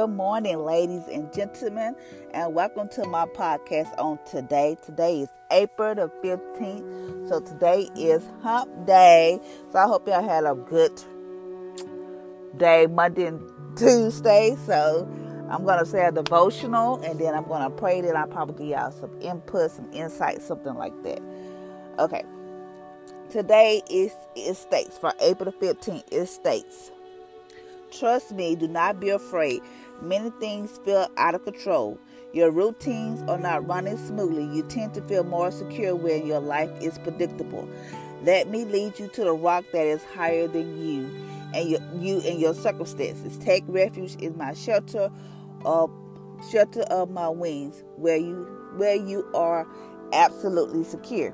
Good morning, ladies and gentlemen, and welcome to my podcast on today. Today is April the 15th, so today is Hump Day. So I hope y'all had a good day, Monday and Tuesday. So I'm going to say a devotional, and then I'm going to pray, then I'll probably give y'all some input, some insight, something like that. Okay. Today is it states for April the 15th, it states Trust me, do not be afraid. Many things feel out of control. Your routines are not running smoothly. You tend to feel more secure when your life is predictable. Let me lead you to the rock that is higher than you and your, you and your circumstances. Take refuge in my shelter of shelter of my wings, where you where you are absolutely secure.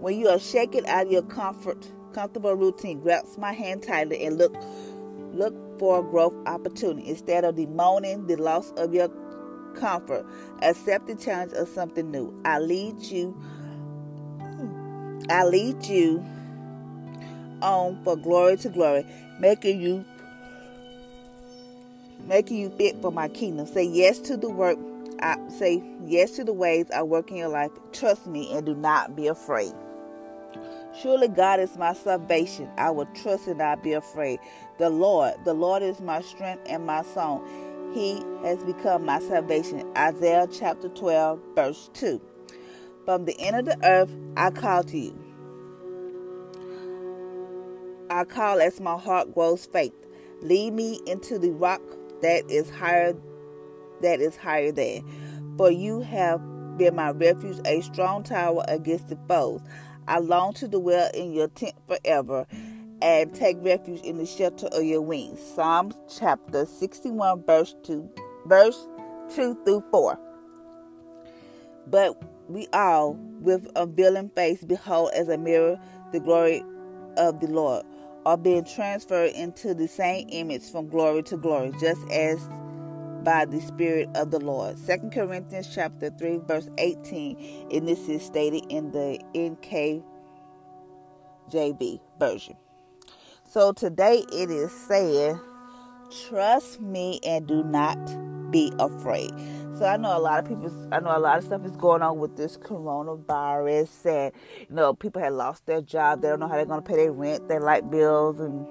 When you are shaken out of your comfort, comfortable routine, grasp my hand tightly and look Look for a growth opportunity instead of bemoaning the loss of your comfort. Accept the challenge of something new. I lead you. I lead you on for glory to glory, making you making you fit for my kingdom. Say yes to the work. I say yes to the ways I work in your life. Trust me and do not be afraid. Surely God is my salvation. I will trust and not be afraid. The Lord, the Lord is my strength and my song. He has become my salvation. Isaiah chapter 12, verse 2. From the end of the earth, I call to you. I call as my heart grows faint. Lead me into the rock that is higher that is higher than. For you have been my refuge, a strong tower against the foes. I long to dwell in your tent forever and take refuge in the shelter of your wings. Psalms chapter 61, verse 2, verse 2 through 4. But we all, with unveiling face, behold as a mirror the glory of the Lord, are being transferred into the same image from glory to glory, just as by the Spirit of the Lord. 2 Corinthians chapter 3, verse 18, and this is stated in the NKJV version. So today it is saying, trust me and do not be afraid. So I know a lot of people, I know a lot of stuff is going on with this coronavirus, and you know people have lost their job. They don't know how they're going to pay their rent, their light bills, and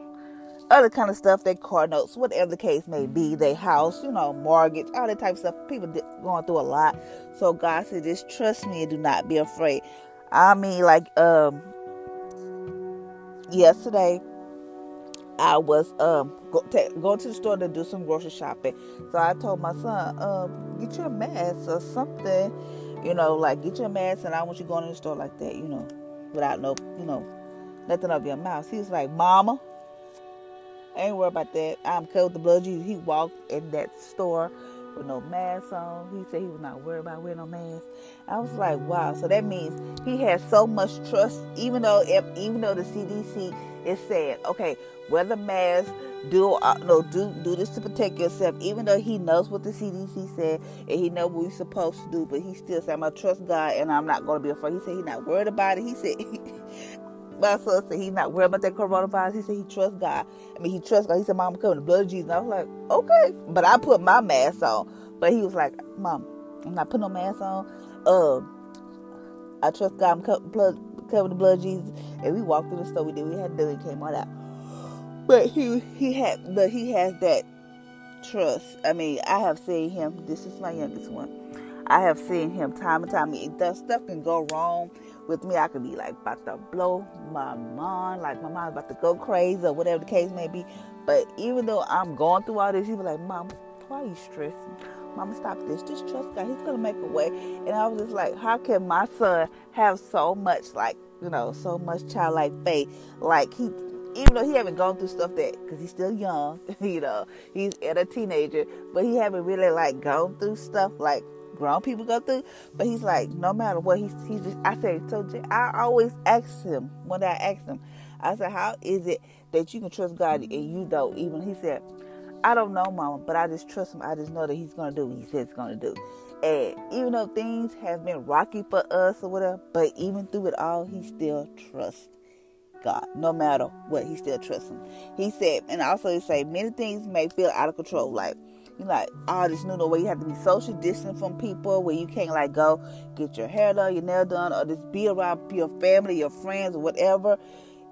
other kind of stuff, their car notes, whatever the case may be, their house, you know, mortgage, all that type of stuff. People going through a lot. So God said, just trust me and do not be afraid. I mean, like, um, yesterday, I was um go, going to the store to do some grocery shopping. So I told my son, um, get your mask or something, you know, like get your mask, and I want you going to the store like that, you know, without no, you know, nothing up your mouth. He was like, Mama, I ain't worried about that. I'm covered with the blood Jesus. He walked in that store with no mask on. He said he was not worried about wearing no mask. I was like, wow. So that means he has so much trust, even though if, even though the CDC is saying, okay, wear the mask, do uh, no do do this to protect yourself. Even though he knows what the CDC said and he knows what we're supposed to do, but he still said, I'm gonna trust God and I'm not gonna be afraid. He said he's not worried about it. He said my son said he's not worried about that coronavirus. He said he trusts God. I mean, he trusts God. He said, Mom, I'm covering the blood of Jesus. And I was like, okay. But I put my mask on. But he was like, Mom, I'm not putting no mask on. Uh, I trust God. I'm covering, the blood of Jesus. And we walked through the store. We did. We had to do it. Came out. But he he had, but he has that trust. I mean, I have seen him. This is my youngest one. I have seen him time and time. That stuff can go wrong with me, I could be like about to blow my mind, like my mind's about to go crazy or whatever the case may be. But even though I'm going through all this, he was like, Mom, why are you stressing? Mama, stop this. Just trust God. He's gonna make a way. And I was just like, how can my son have so much like, you know, so much childlike faith? Like he even though he haven't gone through stuff that because he's still young, you know, he's at a teenager, but he haven't really like gone through stuff like grown people go through. But he's like, no matter what, he's he's just. I said, so I always ask him when I ask him, I said, how is it that you can trust God and you don't? Even he said, I don't know, Mama, but I just trust him. I just know that he's gonna do what he says he's gonna do. And even though things have been rocky for us or whatever, but even through it all, he still trusts God. No matter what, he still trusts him. He said, and also he said, many things may feel out of control, like you like all this new way you have to be social distant from people where you can't like go get your hair done, your nail done, or just be around your family, your friends, or whatever.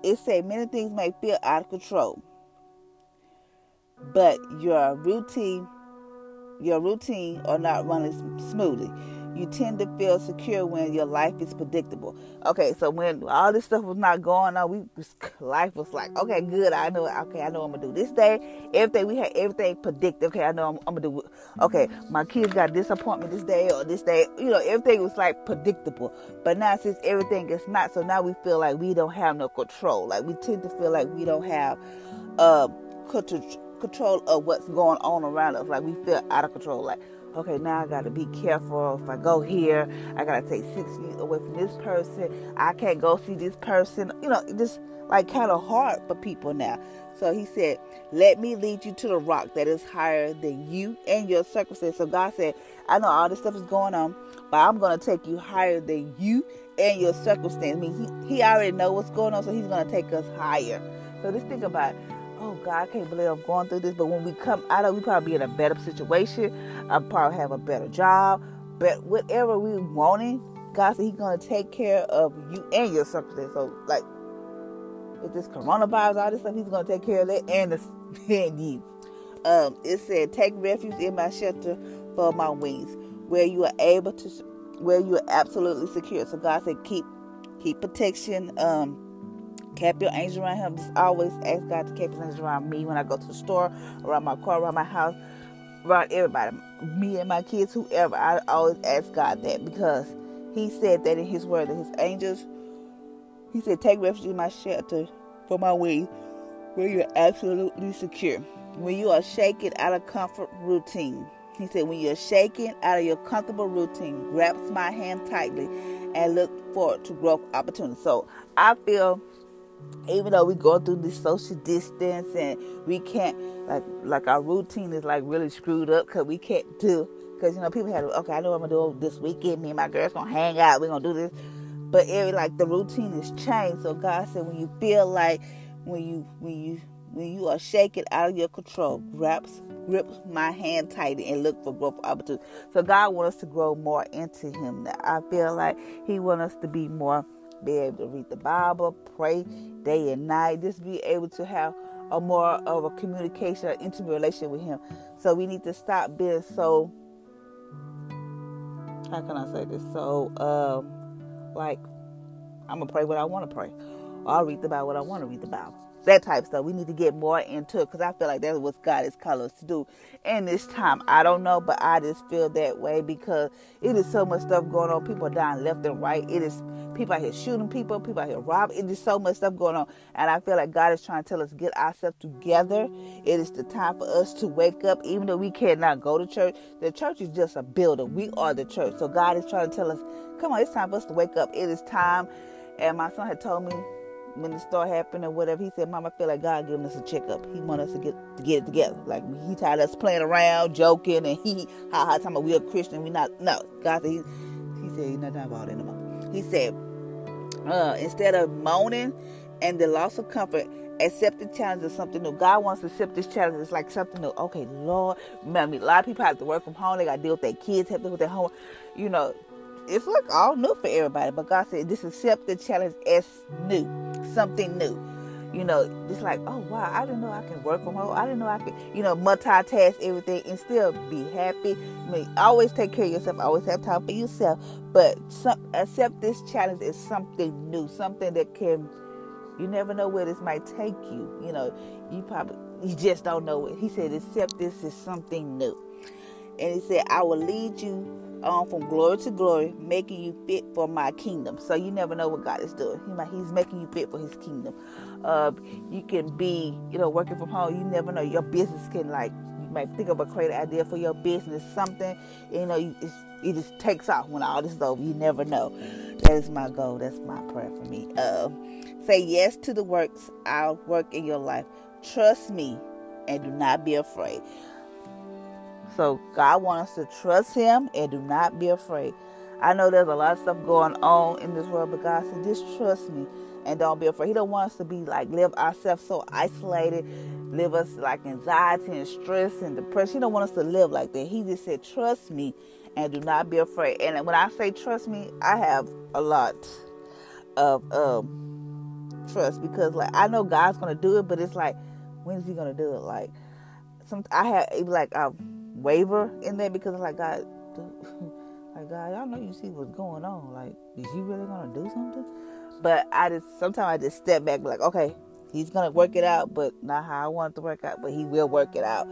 It said many things may feel out of control. But your routine your routine are not running smoothly you tend to feel secure when your life is predictable. Okay, so when all this stuff was not going on, we life was like, okay, good. I know. Okay, I know I'm gonna do this day. Everything we had, everything predicted. Okay, I know I'm, I'm gonna do. Okay, my kids got this appointment this day or this day. You know, everything was like predictable. But now since everything is not, so now we feel like we don't have no control. Like we tend to feel like we don't have uh control of what's going on around us. Like we feel out of control. Like okay, now I got to be careful. If I go here, I got to take six feet away from this person. I can't go see this person. You know, just like kind of hard for people now. So he said, Let me lead you to the rock that is higher than you and your circumstance. So God said, I know all this stuff is going on, but I'm going to take you higher than you and your circumstance. I mean, he, he already know what's going on, so he's going to take us higher. So just think about oh God, I can't believe I'm going through this. But when we come out of, we probably be in a better situation. I probably have a better job. But whatever we wanting, God said He's gonna take care of you and your circumstance. So like, with this coronavirus, all this stuff, He's gonna take care of that and the and you. Um, it said, "Take refuge in my shelter for my wings, where you are able to, where you are absolutely secure." So God said, "Keep, keep protection." Um, keep your angels around him. Just always ask God to keep his angels around me when I go to the store, around my car, around my house, around everybody, me and my kids, whoever. I always ask God that because He said that in His Word that His angels. He said, "Take refuge in my shelter for my wings, where you're absolutely secure. When you are shaken out of comfort routine." He said, when you're shaken out of your comfortable routine, grasp my hand tightly and look forward to growth opportunities. So I feel even though we go through this social distance and we can't like like our routine is like really screwed up because we can't do because you know people have okay I know I'm gonna do this weekend. Me and my girls gonna hang out. We're gonna do this. But every like the routine is changed. So God said when you feel like when you when you when you are shaken out of your control grasp grip my hand tight and look for growth opportunities. So God wants us to grow more into him. Now I feel like he wants us to be more be able to read the Bible, pray day and night, just be able to have a more of a communication, an intimate relationship with Him. So we need to stop being so. How can I say this? So, um, like, I'm gonna pray what I want to pray. I'll read the Bible what I want to read the Bible that type stuff. We need to get more into it because I feel like that's what God is calling us to do in this time. I don't know, but I just feel that way because it is so much stuff going on. People are dying left and right. It is people out here shooting people, people out here robbing. It is so much stuff going on. And I feel like God is trying to tell us get ourselves together. It is the time for us to wake up, even though we cannot go to church. The church is just a building. We are the church. So God is trying to tell us, come on, it's time for us to wake up. It is time. And my son had told me when it start happening or whatever, he said, Mama, I feel like God giving us a checkup. He want us to get to get it together. Like he tired of us playing around, joking, and he ha ha talking about we are Christian. We not no. God said he, he said he's not talking about it anymore. He said uh, instead of moaning and the loss of comfort, accept the challenge of something new. God wants to accept this challenge. It's like something new. Okay, Lord, I mean, a lot of people have to work from home. They got to deal with their kids, have to deal with their home. You know, it's like all new for everybody. But God said, this accept the challenge as new, something new. You know, it's like, oh wow, I didn't know I can work from home. I didn't know I could, you know, multitask everything and still be happy. I mean, always take care of yourself. Always have time for yourself. But some, accept this challenge as something new, something that can. You never know where this might take you. You know, you probably you just don't know it. He said, accept this as something new. And he said, I will lead you on from glory to glory, making you fit for my kingdom. So you never know what God is doing. He he's making you fit for His kingdom. Uh, you can be, you know, working from home. You never know. Your business can like you might think of a great idea for your business, something. You know, it just takes off when all this is over. You never know. That is my goal. That's my prayer for me. Uh, say yes to the works. I'll work in your life. Trust me, and do not be afraid. So God wants us to trust Him and do not be afraid. I know there's a lot of stuff going on in this world, but God said, just trust me and don't be afraid. He don't want us to be like live ourselves so isolated, live us like anxiety and stress and depression. He don't want us to live like that. He just said, trust me and do not be afraid. And when I say trust me, I have a lot of um, trust because like I know God's gonna do it, but it's like when is He gonna do it? Like some I have like a waver in there because I'm like God, like God, y'all know you see what's going on. Like, is you really gonna do something? But I just sometimes I just step back, like, okay, He's gonna work it out, but not how I want it to work out, but He will work it out.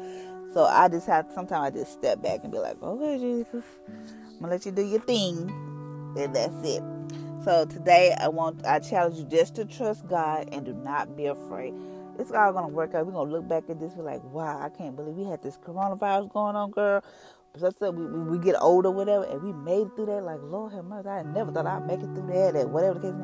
So I just have sometimes I just step back and be like, okay, Jesus, I'm gonna let you do your thing, and that's it. So today I want I challenge you just to trust God and do not be afraid. It's all gonna work out. We're gonna look back at this, be like, wow, I can't believe we had this coronavirus going on, girl. So we, we, we get older, whatever, and we made it through that. Like, Lord have mercy, I never thought I'd make it through that, and whatever the case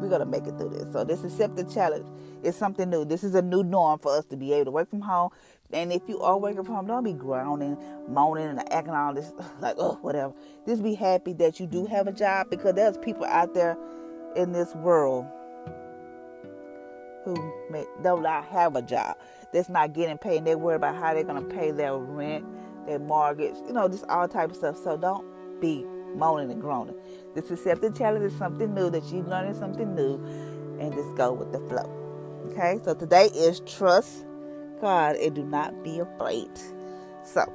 we're gonna make it through this. So this accept the challenge. It's something new. This is a new norm for us to be able to work from home, and if you are working from home, don't be groaning, moaning, and acting all this like, oh, whatever. Just be happy that you do have a job because there's people out there in this world who may, do not have a job that's not getting paid and they're worried about how they're going to pay their rent, their mortgage, you know, just all type of stuff. So don't be moaning and groaning. This accepted challenge is something new that you're learning something new and just go with the flow. Okay, so today is trust God and do not be afraid. So,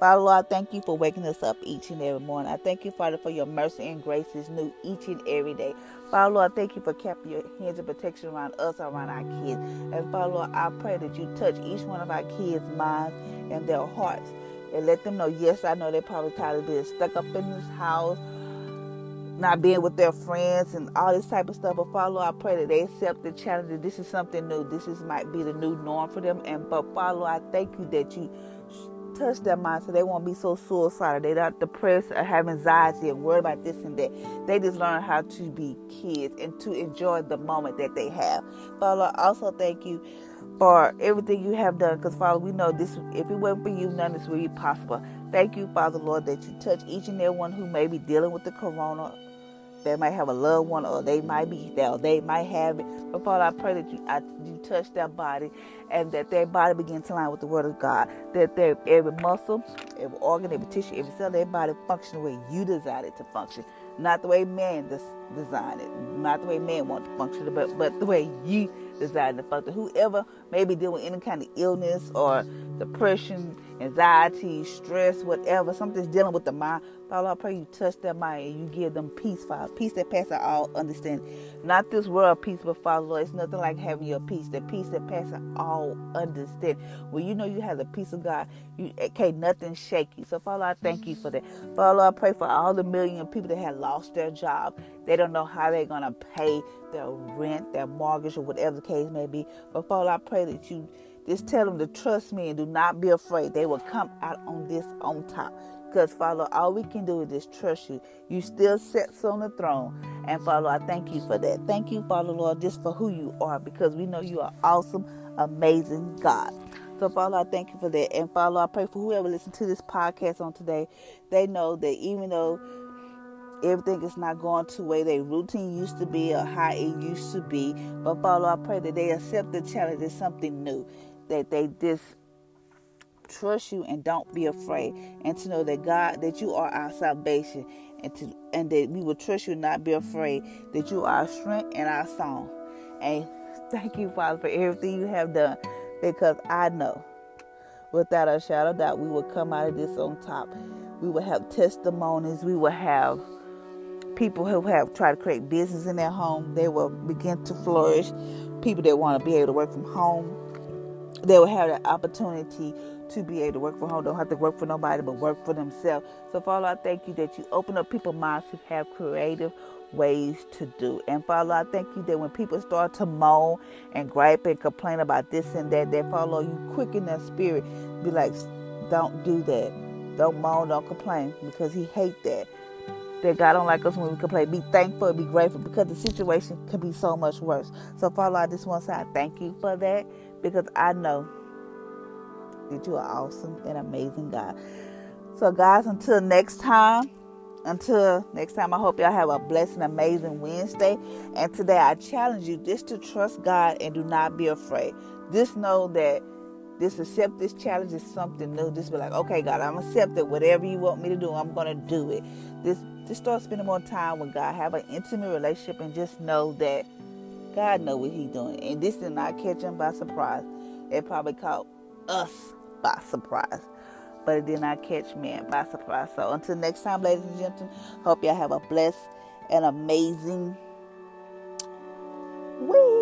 Father Lord, I thank you for waking us up each and every morning. I thank you, Father, for your mercy and grace is new each and every day. Father Lord, I thank you for keeping your hands of protection around us, around our kids. And Father Lord, I pray that you touch each one of our kids' minds and their hearts. And let them know, yes, I know they're probably tired of being stuck up in this house not being with their friends and all this type of stuff. But Father, Lord, I pray that they accept the challenge. That this is something new. This is might be the new norm for them. And but Father, Lord, I thank you that you touch their mind so they won't be so suicidal. They're not depressed or have anxiety and worry about this and that. They just learn how to be kids and to enjoy the moment that they have. Father, also thank you for everything you have done. Because Father, we know this if it wasn't for you, none of this would be possible. Thank you, Father Lord, that you touch each and every one who may be dealing with the corona they might have a loved one, or they might be there, or they might have it. But Father, I pray that you I, you touch their body, and that their body begins to line with the Word of God. That their every muscle, every organ, every tissue, every cell, their body function the way you designed it to function, not the way man des- designed it, not the way man wants to function, but but the way you designed it to function. Whoever may be dealing with any kind of illness or depression, anxiety, stress, whatever, something's dealing with the mind. Father, I pray you touch their mind and you give them peace, Father. Peace that passes all understanding. Not this world peace, but Father, Lord, it's nothing like having your peace. The peace that passes all understanding. When you know you have the peace of God, you can't nothing shake you. So, Father, I thank you for that. Father, I pray for all the million people that have lost their job. They don't know how they're going to pay their rent, their mortgage, or whatever the case may be. But, Father, I pray that you just tell them to trust me and do not be afraid. They will come out on this on top. Because, Father, all we can do is just trust you. You still sits on the throne. And, Father, I thank you for that. Thank you, Father, Lord, just for who you are. Because we know you are awesome, amazing God. So, Father, I thank you for that. And, Father, I pray for whoever listens to this podcast on today, they know that even though everything is not going to the way their routine used to be or how it used to be, but, Father, I pray that they accept the challenge as something new, that they just trust you and don't be afraid and to know that God that you are our salvation and to and that we will trust you and not be afraid that you are our strength and our song. And thank you, Father, for everything you have done because I know without a shadow of doubt we will come out of this on top. We will have testimonies, we will have people who have tried to create business in their home, they will begin to flourish. People that want to be able to work from home, they will have the opportunity to be able to work from home. Don't have to work for nobody, but work for themselves. So, Father, I thank you that you open up people's minds to have creative ways to do. And Father, I thank you that when people start to moan and gripe and complain about this and that, that Father, you quicken their spirit. Be like, don't do that. Don't moan, don't complain, because He hate that. That God don't like us when we complain. Be thankful, be grateful, because the situation could be so much worse. So, Father, I just want to say I thank you for that, because I know that you are awesome and amazing God. So, guys, until next time, until next time, I hope y'all have a blessed and amazing Wednesday. And today, I challenge you just to trust God and do not be afraid. Just know that this accept this challenge is something new. Just be like, okay, God, I'm accepted. Whatever you want me to do, I'm gonna do it. This just start spending more time with God. Have an intimate relationship and just know that God know what He's doing. And this did not catch him by surprise. It probably caught us by surprise but it did not catch me by surprise. So until next time, ladies and gentlemen, hope y'all have a blessed and amazing week.